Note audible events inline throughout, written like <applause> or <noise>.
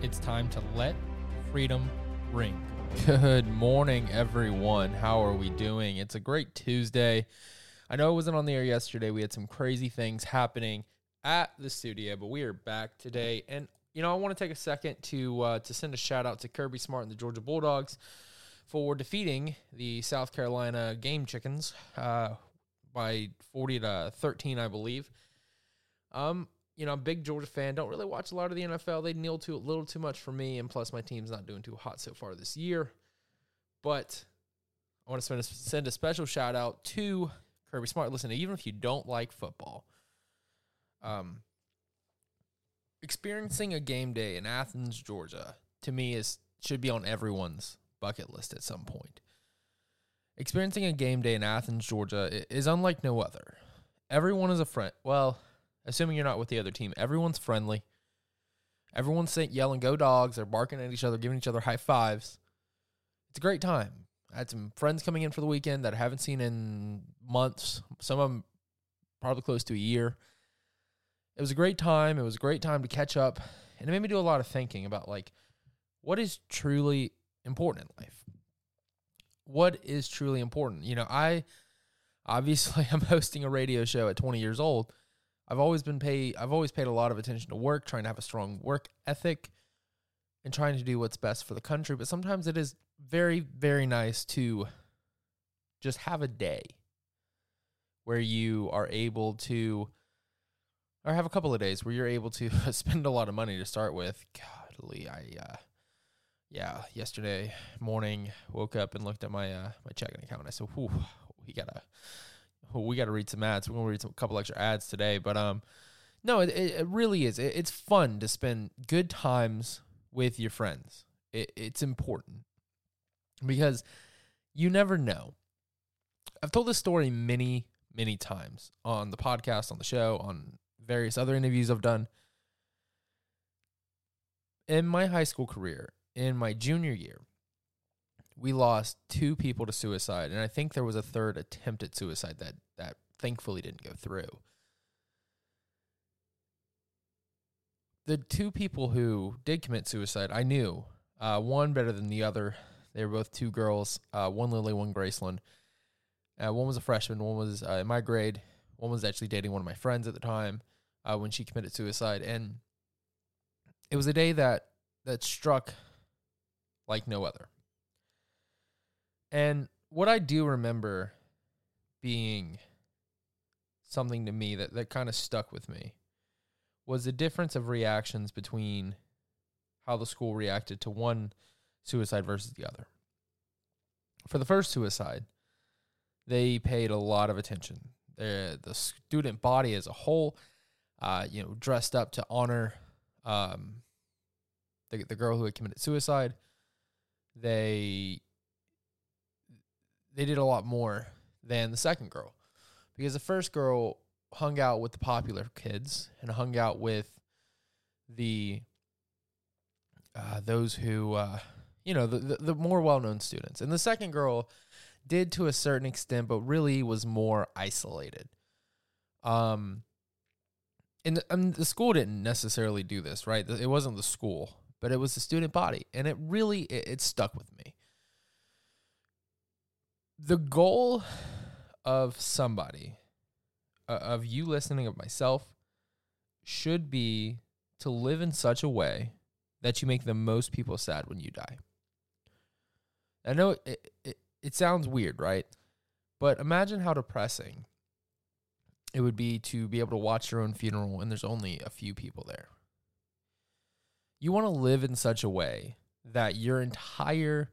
It's time to let freedom ring. Good morning, everyone. How are we doing? It's a great Tuesday. I know I wasn't on the air yesterday. We had some crazy things happening at the studio, but we are back today. And you know, I want to take a second to uh, to send a shout out to Kirby Smart and the Georgia Bulldogs for defeating the South Carolina Game Chickens uh, by forty to thirteen, I believe. Um, you know, I'm a big Georgia fan. Don't really watch a lot of the NFL. They kneel too a little too much for me, and plus my team's not doing too hot so far this year. But I want to send a, send a special shout out to Kirby Smart. Listen, even if you don't like football, um, experiencing a game day in Athens, Georgia, to me is should be on everyone's bucket list at some point. Experiencing a game day in Athens, Georgia is unlike no other. Everyone is a friend. Well, assuming you're not with the other team, everyone's friendly. Everyone's yelling, go dogs. They're barking at each other, giving each other high fives. It's a great time. I had some friends coming in for the weekend that I haven't seen in months. Some of them probably close to a year. It was a great time. It was a great time to catch up. And it made me do a lot of thinking about like what is truly important in life. What is truly important? You know, I obviously <laughs> I'm hosting a radio show at 20 years old. I've always been paid I've always paid a lot of attention to work, trying to have a strong work ethic and trying to do what's best for the country, but sometimes it is very very nice to just have a day where you are able to or have a couple of days where you're able to <laughs> spend a lot of money to start with. Godly, I uh yeah, yesterday morning woke up and looked at my uh my checking account and I said, "Whew, we gotta we gotta read some ads. We're gonna read some, a couple extra ads today." But um, no, it it really is. It, it's fun to spend good times with your friends. It, it's important because you never know. I've told this story many many times on the podcast, on the show, on various other interviews I've done. In my high school career, in my junior year, we lost two people to suicide, and I think there was a third attempt at suicide that that thankfully didn't go through. The two people who did commit suicide, I knew uh, one better than the other. They were both two girls, uh, one Lily, one Graceland. Uh, one was a freshman, one was uh, in my grade. One was actually dating one of my friends at the time uh, when she committed suicide, and it was a day that that struck like no other. And what I do remember being something to me that, that kind of stuck with me was the difference of reactions between how the school reacted to one suicide versus the other. For the first suicide, they paid a lot of attention. The the student body as a whole, uh, you know, dressed up to honor um, the the girl who had committed suicide. They they did a lot more than the second girl because the first girl hung out with the popular kids and hung out with the uh, those who uh, you know the, the, the more well known students, and the second girl did to a certain extent, but really was more isolated. Um, and the, I the school didn't necessarily do this, right? It wasn't the school, but it was the student body, and it really it, it stuck with me. The goal of somebody, uh, of you listening, of myself, should be to live in such a way that you make the most people sad when you die. I know it, it, it sounds weird, right? But imagine how depressing it would be to be able to watch your own funeral and there's only a few people there. You want to live in such a way that your entire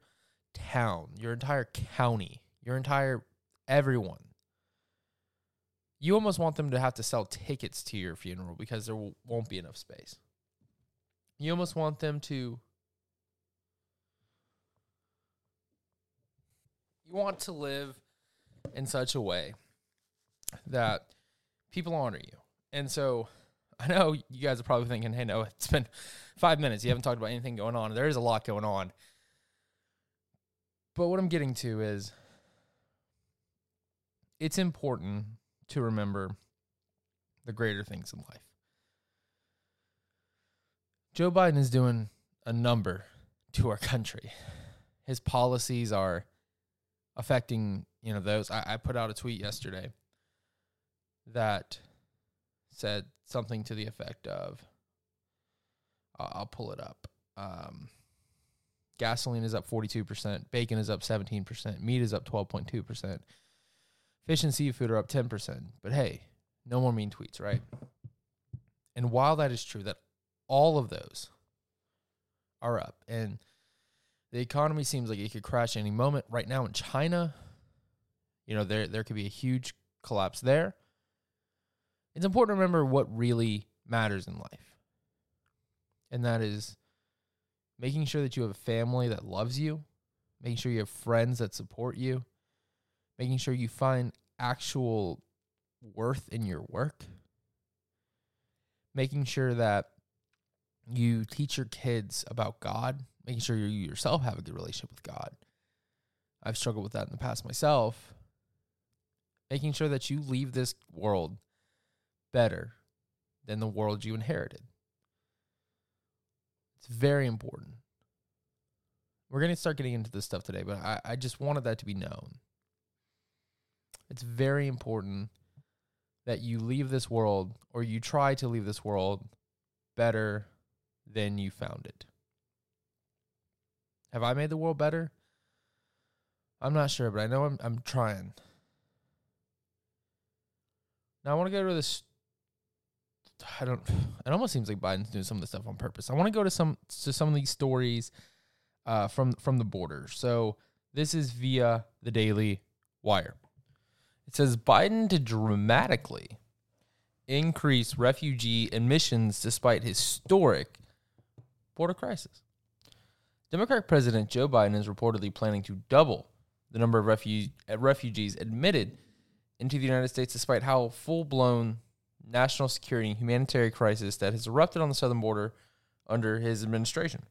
town, your entire county, your entire everyone, you almost want them to have to sell tickets to your funeral because there won't be enough space. You almost want them to. You want to live in such a way that people honor you. And so <laughs> I know you guys are probably thinking, hey, no, <laughs> it's been five minutes. You haven't talked about anything going on. There is a lot going on. But what I'm getting to is it's important to remember the greater things in life. Joe Biden is doing a number to our country. His policies are affecting, you know, those. I, I put out a tweet yesterday that said something to the effect of I'll pull it up. Um, gasoline is up 42%, bacon is up 17%, meat is up 12.2%, fish and seafood are up 10%. But hey, no more mean tweets, right? And while that is true, that all of those are up, and the economy seems like it could crash any moment. Right now in China, you know, there there could be a huge collapse there it's important to remember what really matters in life. And that is making sure that you have a family that loves you, making sure you have friends that support you, making sure you find actual worth in your work, making sure that you teach your kids about God, making sure you yourself have a good relationship with God. I've struggled with that in the past myself. Making sure that you leave this world better than the world you inherited. It's very important. We're going to start getting into this stuff today, but I, I just wanted that to be known. It's very important that you leave this world or you try to leave this world better than you found it. Have I made the world better? I'm not sure, but I know I'm I'm trying. Now I want to go to this I don't. It almost seems like Biden's doing some of the stuff on purpose. I want to go to some to some of these stories uh, from from the border. So this is via the Daily Wire. It says Biden to dramatically increase refugee admissions despite historic border crisis. Democratic President Joe Biden is reportedly planning to double the number of refu- uh, refugees admitted into the United States despite how full blown national security and humanitarian crisis that has erupted on the southern border under his administration.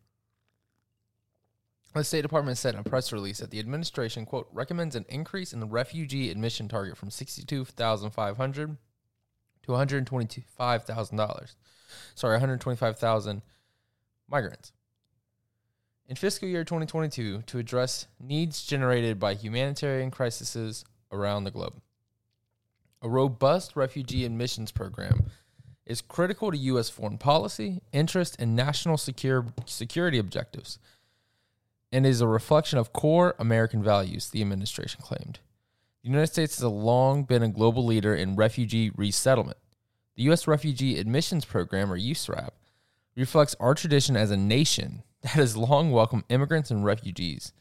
The State Department said in a press release that the administration, quote, recommends an increase in the refugee admission target from 62500 to $125,000. Sorry, 125,000 migrants. In fiscal year 2022 to address needs generated by humanitarian crises around the globe. A robust refugee admissions program is critical to U.S. foreign policy, interest, and national secure, security objectives, and is a reflection of core American values, the administration claimed. The United States has long been a global leader in refugee resettlement. The U.S. Refugee Admissions Program, or USRAP, reflects our tradition as a nation <laughs> that has long welcomed immigrants and refugees.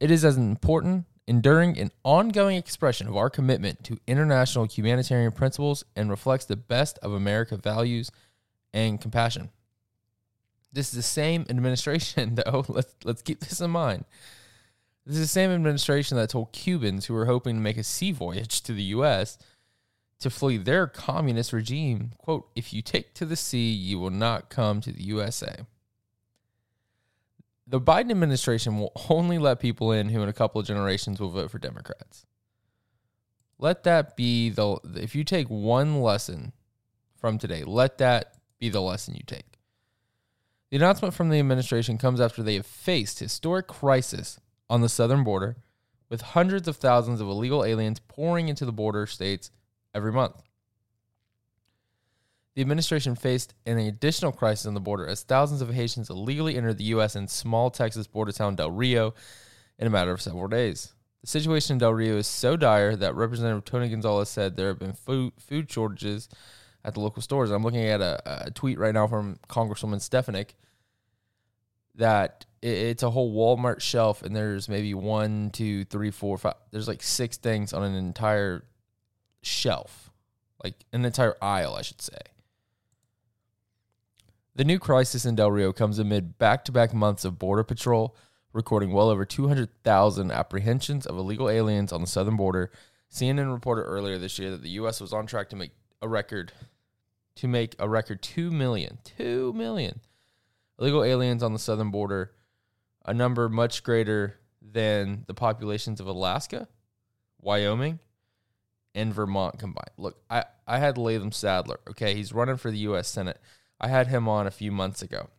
It is as an important enduring and ongoing expression of our commitment to international humanitarian principles and reflects the best of America values and compassion. This is the same administration, <laughs> though. Let's let's keep this in mind. This is the same administration that told Cubans who were hoping to make a sea voyage to the U.S. to flee their communist regime, "quote If you take to the sea, you will not come to the USA." the Biden administration will only let people in who in a couple of generations will vote for Democrats. Let that be the if you take one lesson from today, let that be the lesson you take. The announcement from the administration comes after they have faced historic crisis on the southern border with hundreds of thousands of illegal aliens pouring into the border states every month. The administration faced an additional crisis on the border as thousands of Haitians illegally entered the U.S. in small Texas border town Del Rio in a matter of several days. The situation in Del Rio is so dire that Representative Tony Gonzalez said there have been food, food shortages at the local stores. I'm looking at a, a tweet right now from Congresswoman Stefanik that it, it's a whole Walmart shelf and there's maybe one, two, three, four, five. There's like six things on an entire shelf, like an entire aisle, I should say. The new crisis in Del Rio comes amid back to back months of Border Patrol recording well over 200,000 apprehensions of illegal aliens on the southern border. CNN reported earlier this year that the U.S. was on track to make a record to make a record 2 million, 2 million illegal aliens on the southern border, a number much greater than the populations of Alaska, Wyoming, and Vermont combined. Look, I, I had Latham Saddler. okay? He's running for the U.S. Senate. I had him on a few months ago.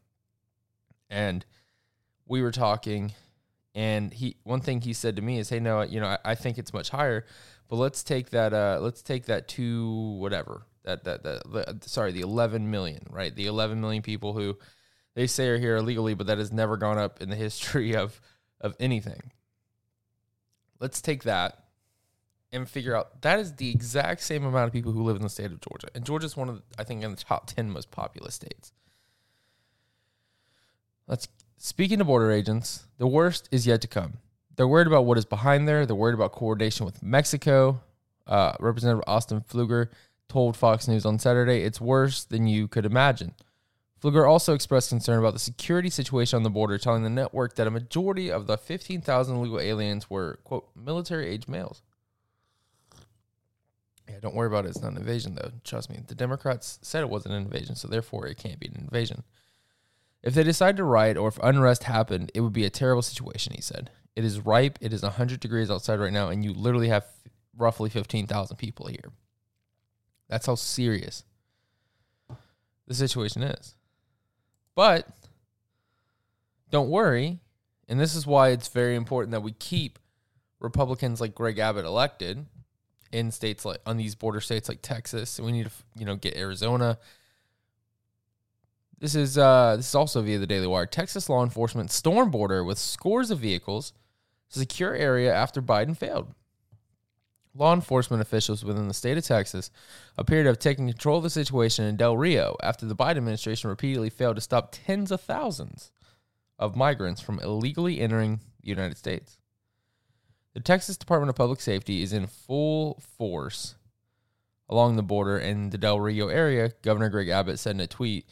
And we were talking, and he one thing he said to me is, "Hey, no, you know, I, I think it's much higher, but let's take that, uh, let's take that to whatever that that that sorry, the 11 million, right? The 11 million people who they say are here illegally, but that has never gone up in the <laughs> history of of anything. Let's take that and figure out that is the exact same amount of people who live in the state of Georgia. And Georgia is one of, the, I think, in the top 10 most populous states. Let's speaking to border agents, the worst is yet to come. They're worried about what is behind there. They're worried about coordination with Mexico. Uh, Representative August Pfluger told Fox News on Saturday, it's worse than you could imagine. Pfluger also expressed concern about the security situation on the border, telling the network that a majority of the 15,000 illegal aliens were, quote, military age males. Yeah, don't worry about it. It's not an invasion, though. Trust me. The Democrats said it wasn't an invasion, so therefore it can't be an invasion. If they decide to riot or if unrest happened, it would be a terrible situation, he said. It is ripe. It is 100 degrees outside right now, and you literally have roughly 15,000 people here. That's how serious the situation is. But don't worry, and this is why it's very important that we keep Republicans like Greg Abbott elected in states like on these border states like Texas. We need to you know get Arizona. This is uh, this is also via the Daily Wire. Texas law enforcement storm border with scores of vehicles secure area after Biden failed. Law enforcement officials within the state of Texas appear to have taken control of the situation in Del Rio after the Biden administration repeatedly failed to stop tens of thousands of migrants from illegally entering the United States. The Texas Department of Public Safety is in full force along the border in the Del Rio area, Governor Greg Abbott said in a tweet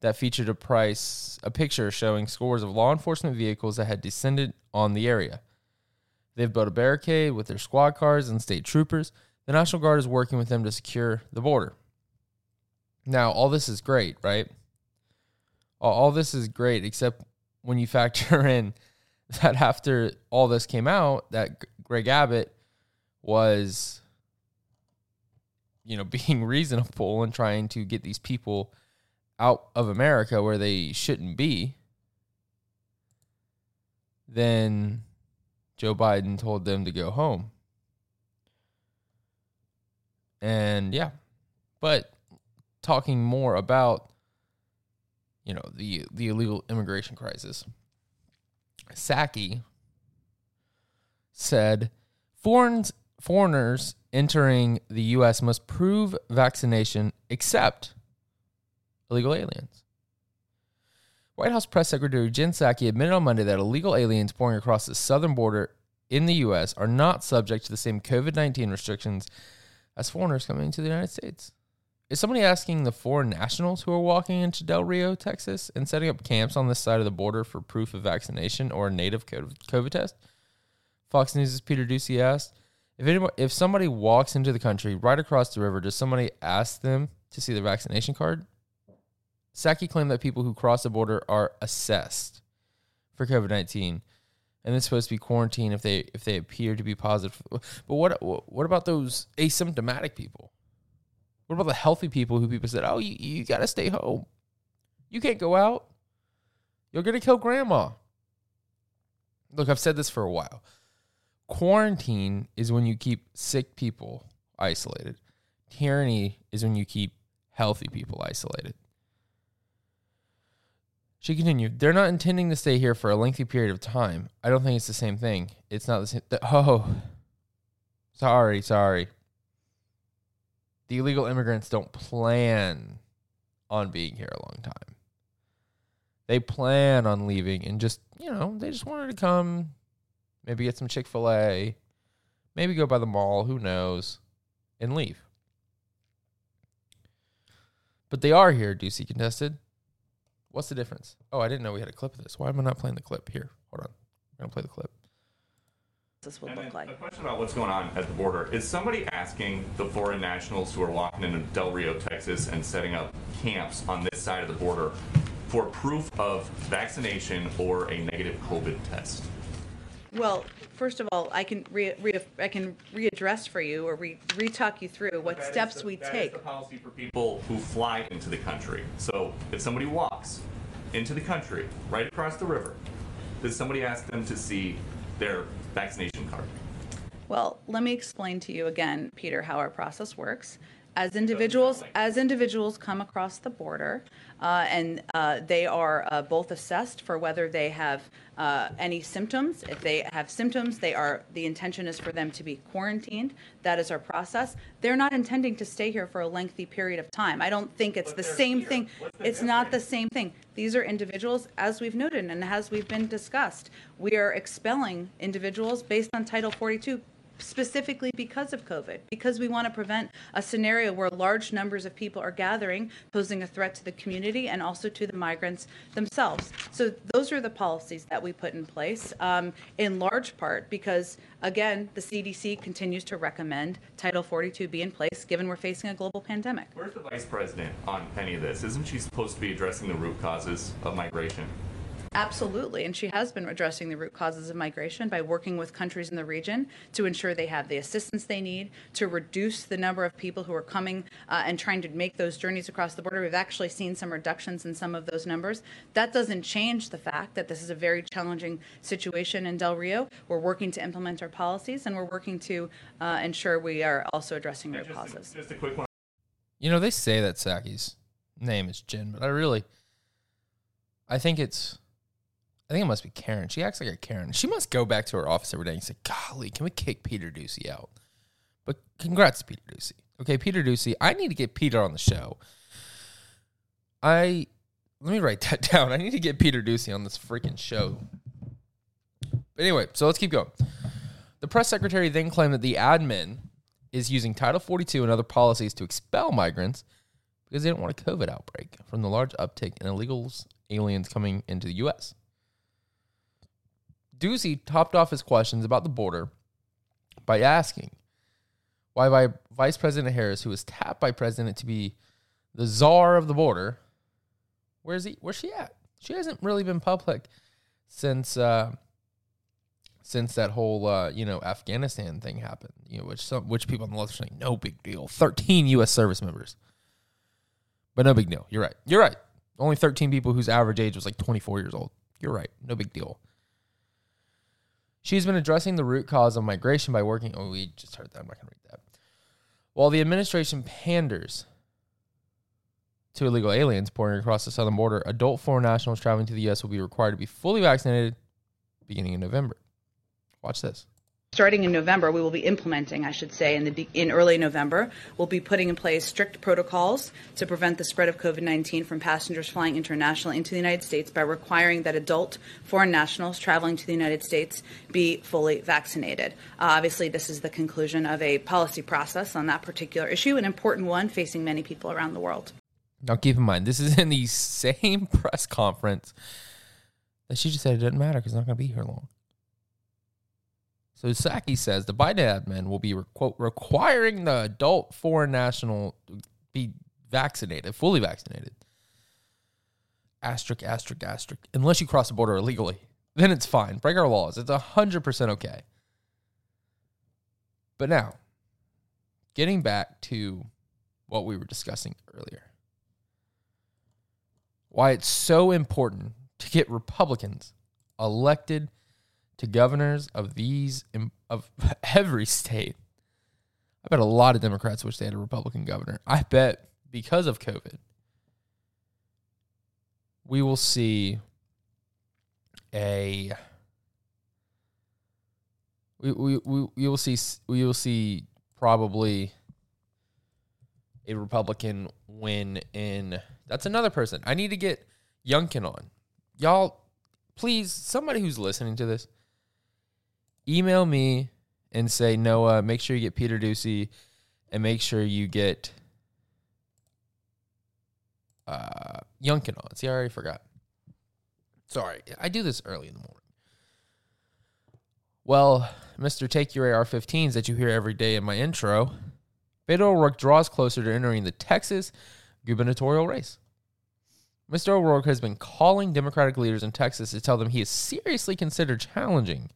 that featured a price a picture showing scores of law enforcement vehicles that had descended on the area. They've built a barricade with their squad cars and state troopers. The National Guard is working with them to secure the border. Now, all this is great, right? All, this is great, except when you factor <laughs> in that after all this came out, that Greg Abbott was, you know, <laughs> being reasonable and trying to get these people out of America where they shouldn't be, then Joe Biden told them to go home. And yeah, but talking more about you know the the illegal immigration crisis. Psaki said foreigners foreigners entering the US must prove vaccination except illegal aliens. White House Press Secretary Jen Psaki admitted on Monday that illegal aliens pouring across the southern border in the U.S. are not subject to the same COVID 19 restrictions as foreigners coming into the United States. Is somebody asking the foreign nationals who are walking into Del Rio, Texas, and setting up camps on this side of the border for proof of vaccination or a native COVID test? Fox News' Peter Doocy asked, if, anybody, if somebody walks into the country right across the river, does somebody ask them to see their vaccination card? Psaki claimed that people who cross the border are assessed for COVID nineteen, and it's supposed to be quarantined if they if they appear to be positive. But what what about those asymptomatic people? What about the healthy people who people said, "Oh, you you got to stay home. You can't go out. You're gonna kill grandma." Look, I've said this for a while. Quarantine is when you keep sick people isolated. Tyranny is when you keep healthy people isolated. She continued, They're not intending to stay here for a lengthy period of time. I don't think it's the same thing. It's not the same. Th- oh, sorry, sorry. The illegal immigrants don't plan on being here a long time. They plan on leaving and just, you know, they just wanted to come, maybe get some Chick fil A, maybe go by the mall, who knows, and leave. But they are here, Doocy contested. What's the difference? Oh, I didn't know we had a clip of this. Why am I not playing the clip? Here, hold on. I'm going to play the clip. This would And look like. A question about what's going on at the border. Is somebody asking the foreign nationals who are walking into Del Rio, Texas and setting up camps on this side of the border for proof of vaccination or a negative COVID test? Well, first of all, I can re, re, I can readdress for you or re, re-talk you through what That is steps the- we That is take. the policy for people who fly into the country. So if somebody walks into the country, right across the river, does somebody ask them to see their vaccination card? Well, let me explain to you again, Peter, how our process works. As individuals, as individuals come across the border, and uh, they are uh, both assessed for whether they have uh, any symptoms. If they have symptoms, they are the intention is for them to be quarantined. That is our process. They're not intending to stay here for a lengthy period of time. I don't think it's But the same here. thing. The It's not the same thing. These are individuals, as we've noted and as we've been discussed. We are expelling individuals based on Title 42 specifically because of COVID, because we want to prevent a scenario where large numbers of people are gathering, posing a threat to the community and also to the migrants themselves. So those are the policies that we put in place, um, in large part because, again, the CDC continues to recommend Title 42 be in place, given we're facing a global pandemic. Where's the vice president on any of this? Isn't she supposed to be addressing the root causes of migration? Absolutely. And she has been addressing the root causes of migration by working with countries in the region to ensure they have the assistance they need to reduce the number of people who are coming uh, and trying to make those journeys across the border. We've actually seen some reductions in some of those numbers. That doesn't change the fact that this is a very challenging situation in Del Rio. We're working to implement our policies and we're working to uh, ensure we are also addressing root Just a, causes. just a quick one. You know, they say that Psaki's name is Jen, but I really, I think it's, I think it must be Karen. She acts like a Karen. She must go back to her office every day and say, golly, can we kick Peter Doocy out? But congrats, Peter Doocy. Okay, Peter Doocy, I need to get Peter on the show. I, let me write <laughs> that down. I need to get Peter Doocy on this freaking show. But anyway, so let's keep going. The press secretary then claimed that the admin is using Title 42 and other policies to expel migrants because they don't want a COVID outbreak from the large uptick in illegals, aliens coming into the U.S. Doocy topped off his questions about the border by asking why Vice President Harris, who was tapped by President to be the czar of the border, where's he? Where's she at? She hasn't really been public since uh, since that whole uh, you know Afghanistan thing happened. You know, which some which people on the left are saying no big deal. Thirteen U.S. service members, but no big deal. You're right. You're right. Only thirteen people whose average age was like 24 years old. You're right. No big deal. She's been addressing the root cause of migration by working. Oh, we just heard that. I'm not going to read that. While the administration panders to illegal aliens pouring across the southern border, adult foreign nationals traveling to the U.S. will be required to be fully vaccinated beginning in November. Watch this. Starting in November, we will be implementing, I should say, in the in early November, we'll be putting in place strict protocols to prevent the spread of COVID-19 from passengers flying internationally into the United States by requiring that adult foreign nationals traveling to the United States be fully vaccinated. Uh, obviously, this is the conclusion of a policy process on that particular issue, an important one facing many people around the world. Now, keep in mind, this is in the <laughs> same press conference that she just said it doesn't matter because it's not going to be here long. So Psaki says the Biden admin will be quote requiring the adult foreign national be vaccinated, fully vaccinated. Asterisk, asterisk, asterisk. Unless you cross the border illegally, <laughs> then it's fine. Break our laws. It's hundred percent okay. But now, getting back to what we were discussing earlier, why it's so important to get Republicans elected to governors of these of <laughs> every state. I bet a lot of Democrats wish they had a Republican governor. I bet because of COVID, we will see a we we we, we will see we will see probably a Republican win in that's another person. I need to get Youngkin on. Y'all please somebody who's listening to this email me and say Noah, make sure you get Peter Doocy and make sure you get uh Youngkin on. See, I already forgot. Sorry, I do this early in the morning. Well, Mr. Take Your AR 15s that you hear every day in my intro, Beto O'Rourke draws closer to entering the Texas gubernatorial race. Mr. O'Rourke has been calling Democratic leaders in Texas to tell them he is seriously considered challenging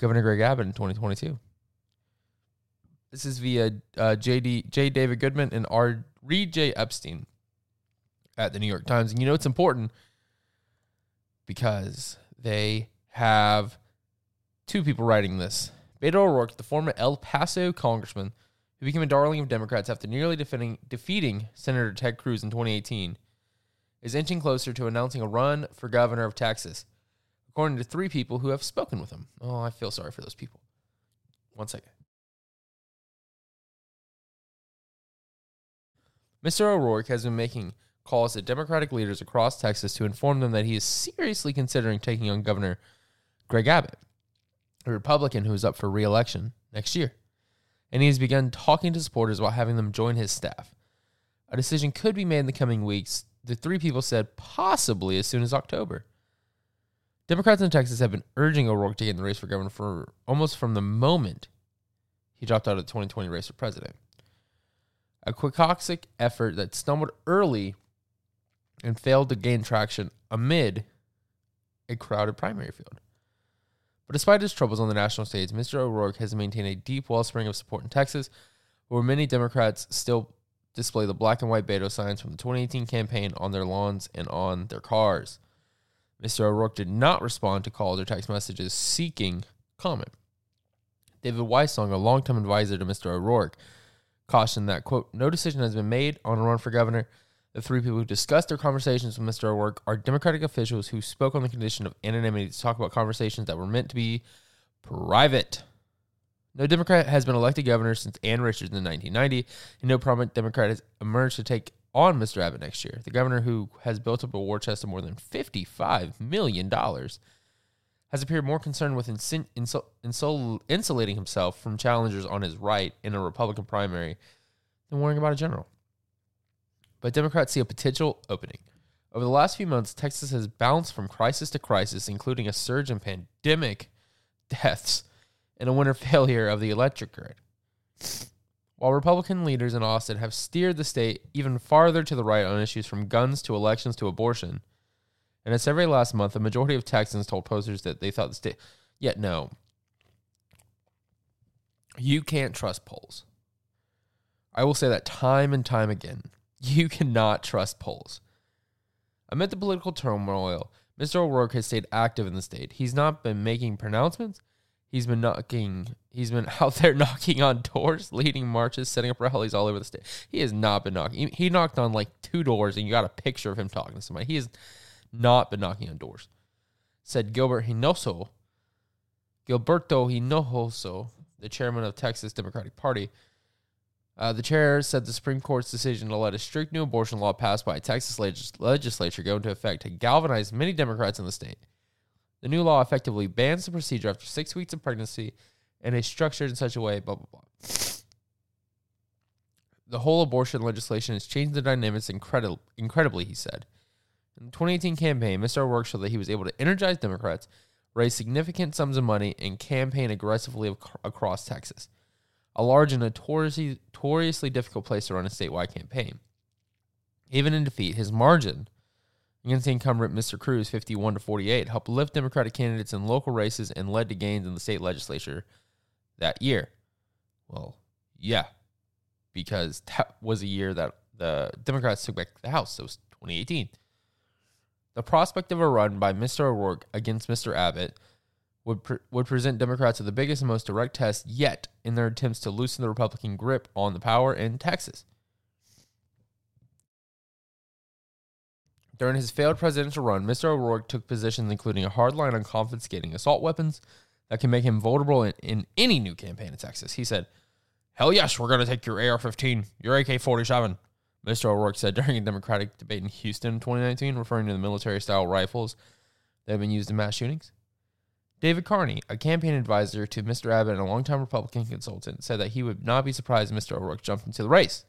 Governor Greg Abbott in 2022. This is via uh, JD, J. David Goodman and R. Reid J. Epstein at the New York Times. And you know it's important because they have two people writing this. Beto O'Rourke, the former El Paso congressman who became a darling of Democrats after nearly defeating Senator Ted Cruz in 2018, is inching closer to announcing a run for governor of Texas, according to three people who have spoken with him. Oh, I feel sorry for those people. One second. Mr. O'Rourke has been making calls to Democratic leaders across Texas to inform them that he is seriously considering taking on Governor Greg Abbott, a Republican who is up for re-election next year. And he has begun talking to supporters about having them join his staff. A decision could be made in the coming weeks, the three people said possibly as soon as October. Democrats in Texas have been urging O'Rourke to get in the race for governor for almost from the moment he dropped out of the 2020 race for president. A quixotic effort that stumbled early and failed to gain traction amid a crowded primary field. But despite his troubles on the national stage, Mr. O'Rourke has maintained a deep wellspring of support in Texas, where many Democrats still display the black and white Beto signs from the 2018 campaign on their lawns and on their cars. Mr. O'Rourke did not respond to calls or text messages seeking comment. David Wysong, a longtime advisor to Mr. O'Rourke, cautioned that, quote, no decision has been made on a run for governor. The three people who discussed their conversations with Mr. O'Rourke are Democratic officials who spoke on the condition of anonymity to talk about conversations that were meant to be private. No Democrat has been elected governor since Ann Richards in 1990, and no prominent Democrat has emerged to take on Mr. Abbott next year. The governor, who has built up a war chest of more than $55 million, has appeared more concerned with insin- insul- insul- insulating himself from challengers on his right in a Republican primary than worrying about a general. But Democrats see a potential opening. Over the last few months, Texas has bounced from crisis to crisis, including a surge in pandemic <laughs> deaths and a winter failure of the electric grid. While Republican leaders in Austin have steered the state even farther to the right on issues from guns to elections to abortion, and as every last month, a majority of Texans told posters that they thought the state. Yet, no. You can't trust polls. I will say that time and time again. You cannot trust polls. Amid the political turmoil, Mr. O'Rourke has stayed active in the state. He's not been making pronouncements. He's been knocking. He's been <laughs> out there knocking on doors, leading marches, setting up rallies all over the state. He has not been knocking. He, he knocked on like two doors, and you got a picture of him talking to somebody. He has not been knocking on doors. Said Gilbert Hinoso, Gilberto Hinojosa, the chairman of Texas Democratic Party. Uh, the chair said the Supreme Court's decision to let a strict new abortion law passed by a Texas legis- legislature go into effect had galvanized many Democrats in the state. The new law effectively bans the procedure after six weeks of pregnancy and is structured in such a way, blah, blah, blah. The whole abortion legislation has changed the dynamics incredi- incredibly, he said. In the 2018 campaign, Mr. O'Rourke showed that he was able to energize Democrats, raise significant sums of money, and campaign aggressively ac- across Texas, a large and notoriously, notoriously difficult place to run a statewide campaign. Even in defeat, his margin against incumbent Mr. Cruz, 51 to 48, helped lift Democratic candidates in local races and led to gains in the state legislature that year. Well, yeah, because that was a year that the Democrats took back the House. It was 2018. The prospect of a run by Mr. O'Rourke against Mr. Abbott would pre- would present Democrats with the biggest and most direct test yet in their attempts to loosen the Republican grip on the power in Texas. During his failed presidential run, Mr. O'Rourke took positions including a hard line on confiscating assault weapons that can make him vulnerable in, in any new campaign in Texas. He said, Hell yes, we're going to take your AR 15, your AK 47. Mr. O'Rourke said during a Democratic debate in Houston in 2019, referring to the military style rifles that have been used in mass shootings. David Carney, a campaign advisor to Mr. Abbott and a longtime Republican consultant, said that he would not be surprised if Mr. O'Rourke jumped into the race.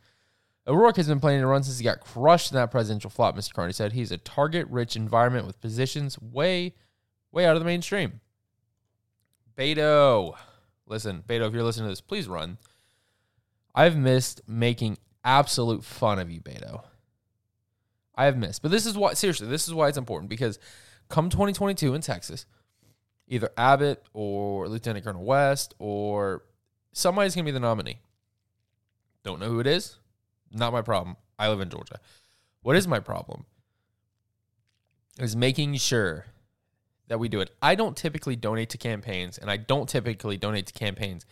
O'Rourke has been planning to run since he got crushed in that presidential flop, Mr. Carney said. He's a target rich environment with positions way, way out of the mainstream. Beto. Listen, Beto, if you're listening to this, please run. I've missed making absolute fun of you, Beto. I have missed. But this is why, seriously, this is why it's important because come 2022 in Texas, either Abbott or Lieutenant Colonel West or somebody's going to be the nominee. Don't know who it is. Not my problem. I live in Georgia. What is my problem? Is making sure that we do it. I don't typically donate to campaigns, and I don't typically donate to campaigns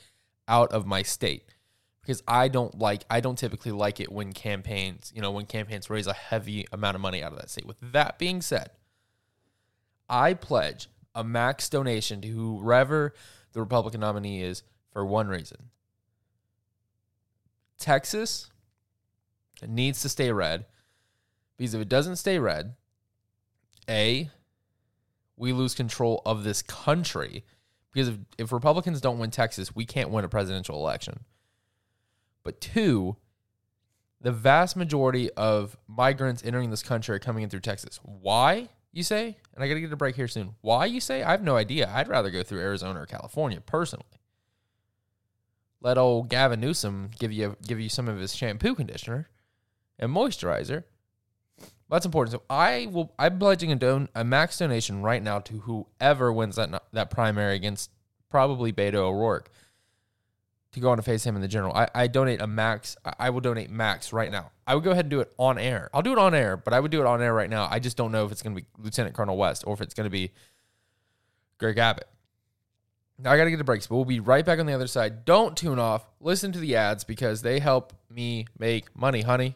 out of my state because I don't like I don't typically like it when campaigns, you know, when campaigns raise a heavy amount of money out of that state. With that being said, I pledge a max donation to whoever the Republican nominee is for one reason. Texas needs to stay red because if it doesn't stay red, A, we lose control of this country because if, if Republicans don't win Texas, we can't win a presidential election. But two, the vast majority of migrants entering this country are coming in through Texas. Why, you say? And I got to get a break here soon. Why, you say? I have no idea. I'd rather go through Arizona or California personally. Let old Gavin Newsom give you give you some of his shampoo conditioner and moisturizer. That's important. So I will. I'm pledging a don a max donation right now to whoever wins that that primary against probably Beto O'Rourke to go on to face him in the general. I, I donate a max. I will donate max right now. I would go ahead and do it on air. I'll do it on air, but I would do it on air right now. I just don't know if it's going to be Lieutenant Colonel West or if it's going to be Greg Abbott. Now I got to get the breaks, but we'll be right back on the other side. Don't tune off. Listen to the ads because they help me make money, honey.